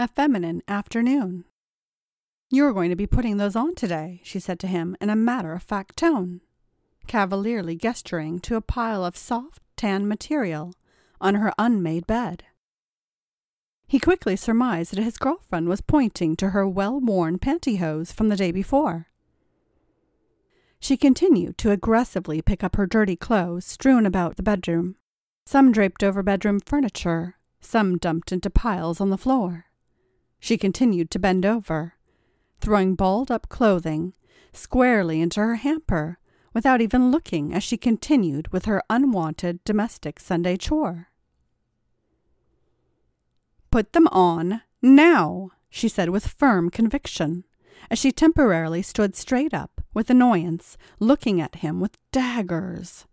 A feminine afternoon. You're going to be putting those on today, she said to him in a matter of fact tone, cavalierly gesturing to a pile of soft tan material on her unmade bed. He quickly surmised that his girlfriend was pointing to her well worn pantyhose from the day before. She continued to aggressively pick up her dirty clothes strewn about the bedroom, some draped over bedroom furniture, some dumped into piles on the floor. She continued to bend over, throwing balled up clothing squarely into her hamper without even looking as she continued with her unwanted domestic Sunday chore. Put them on now, she said with firm conviction, as she temporarily stood straight up with annoyance, looking at him with daggers,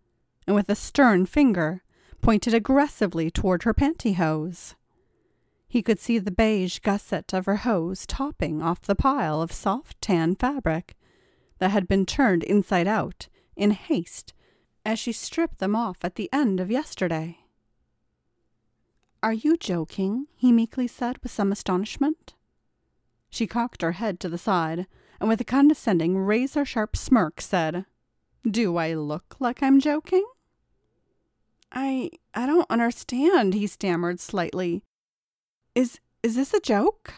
and with a stern finger pointed aggressively toward her pantyhose. He could see the beige gusset of her hose topping off the pile of soft tan fabric that had been turned inside out in haste as she stripped them off at the end of yesterday. Are you joking? he meekly said with some astonishment. She cocked her head to the side, and with a condescending, razor sharp smirk said, Do I look like I'm joking? I I don't understand, he stammered slightly. Is is this a joke?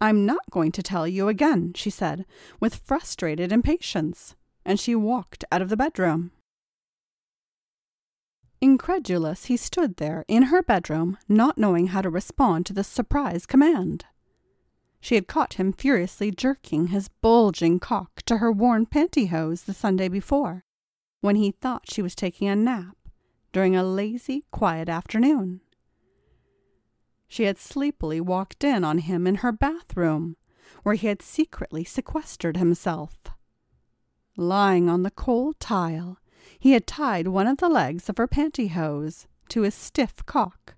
I'm not going to tell you again, she said, with frustrated impatience, and she walked out of the bedroom. Incredulous, he stood there in her bedroom, not knowing how to respond to this surprise command. She had caught him furiously jerking his bulging cock to her worn pantyhose the Sunday before, when he thought she was taking a nap during a lazy, quiet afternoon. She had sleepily walked in on him in her bathroom, where he had secretly sequestered himself. Lying on the cold tile, he had tied one of the legs of her pantyhose to his stiff cock,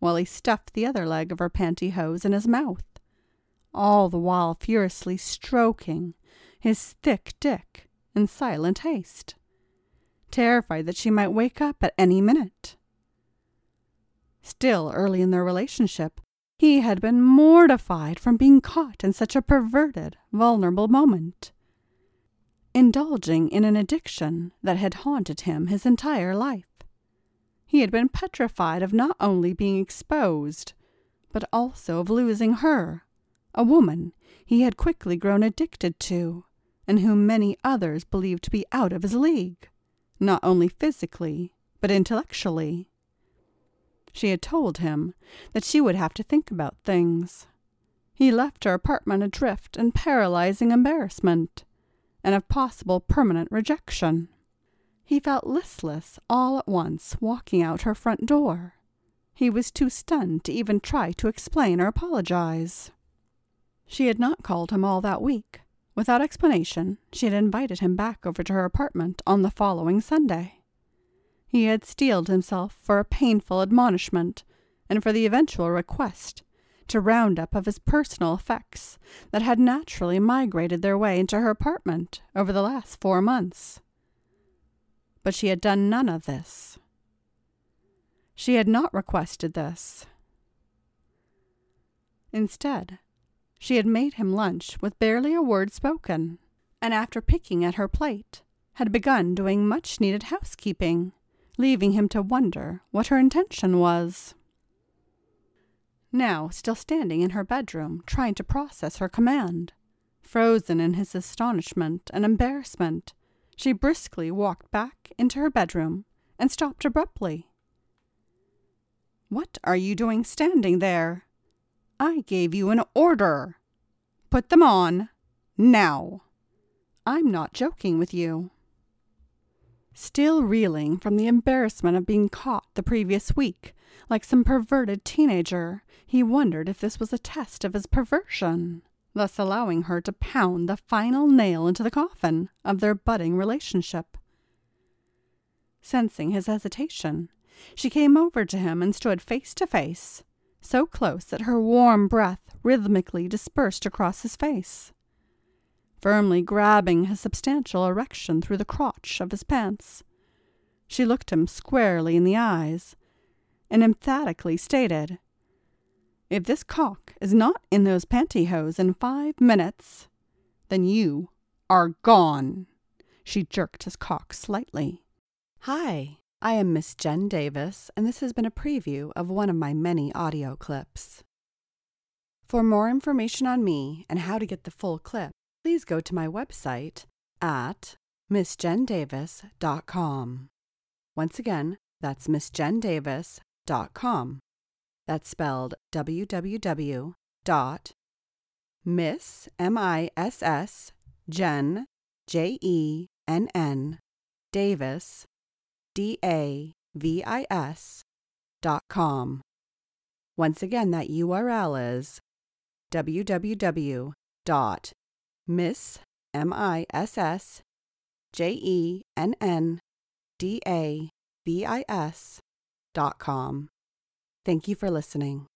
while he stuffed the other leg of her pantyhose in his mouth, all the while furiously stroking his thick dick in silent haste, terrified that she might wake up at any minute. Still early in their relationship, he had been mortified from being caught in such a perverted, vulnerable moment. Indulging in an addiction that had haunted him his entire life. He had been petrified of not only being exposed, but also of losing her, a woman he had quickly grown addicted to, and whom many others believed to be out of his league, not only physically, but intellectually. She had told him that she would have to think about things. He left her apartment adrift in paralyzing embarrassment and of possible permanent rejection. He felt listless all at once walking out her front door. He was too stunned to even try to explain or apologize. She had not called him all that week. Without explanation, she had invited him back over to her apartment on the following Sunday. He had steeled himself for a painful admonishment and for the eventual request to round up of his personal effects that had naturally migrated their way into her apartment over the last four months. But she had done none of this. She had not requested this. Instead, she had made him lunch with barely a word spoken, and after picking at her plate, had begun doing much needed housekeeping leaving him to wonder what her intention was. Now, still standing in her bedroom, trying to process her command, frozen in his astonishment and embarrassment, she briskly walked back into her bedroom and stopped abruptly. What are you doing standing there? I gave you an order. Put them on. Now. I'm not joking with you. Still reeling from the embarrassment of being caught the previous week, like some perverted teenager, he wondered if this was a test of his perversion, thus allowing her to pound the final nail into the coffin of their budding relationship. Sensing his hesitation, she came over to him and stood face to face, so close that her warm breath rhythmically dispersed across his face firmly grabbing his substantial erection through the crotch of his pants. She looked him squarely in the eyes and emphatically stated, If this cock is not in those pantyhose in five minutes, then you are gone. She jerked his cock slightly. Hi, I am Miss Jenn Davis, and this has been a preview of one of my many audio clips. For more information on me and how to get the full clip, please go to my website at missjenndavis.com. Once again, that's missjenndavis.com. That's spelled www dot miss m i s s jenn j e n n davis d a v i s dot com. Once again, that URL is www dot miss m i s s j e n n d a v i s dot com. Thank you for listening.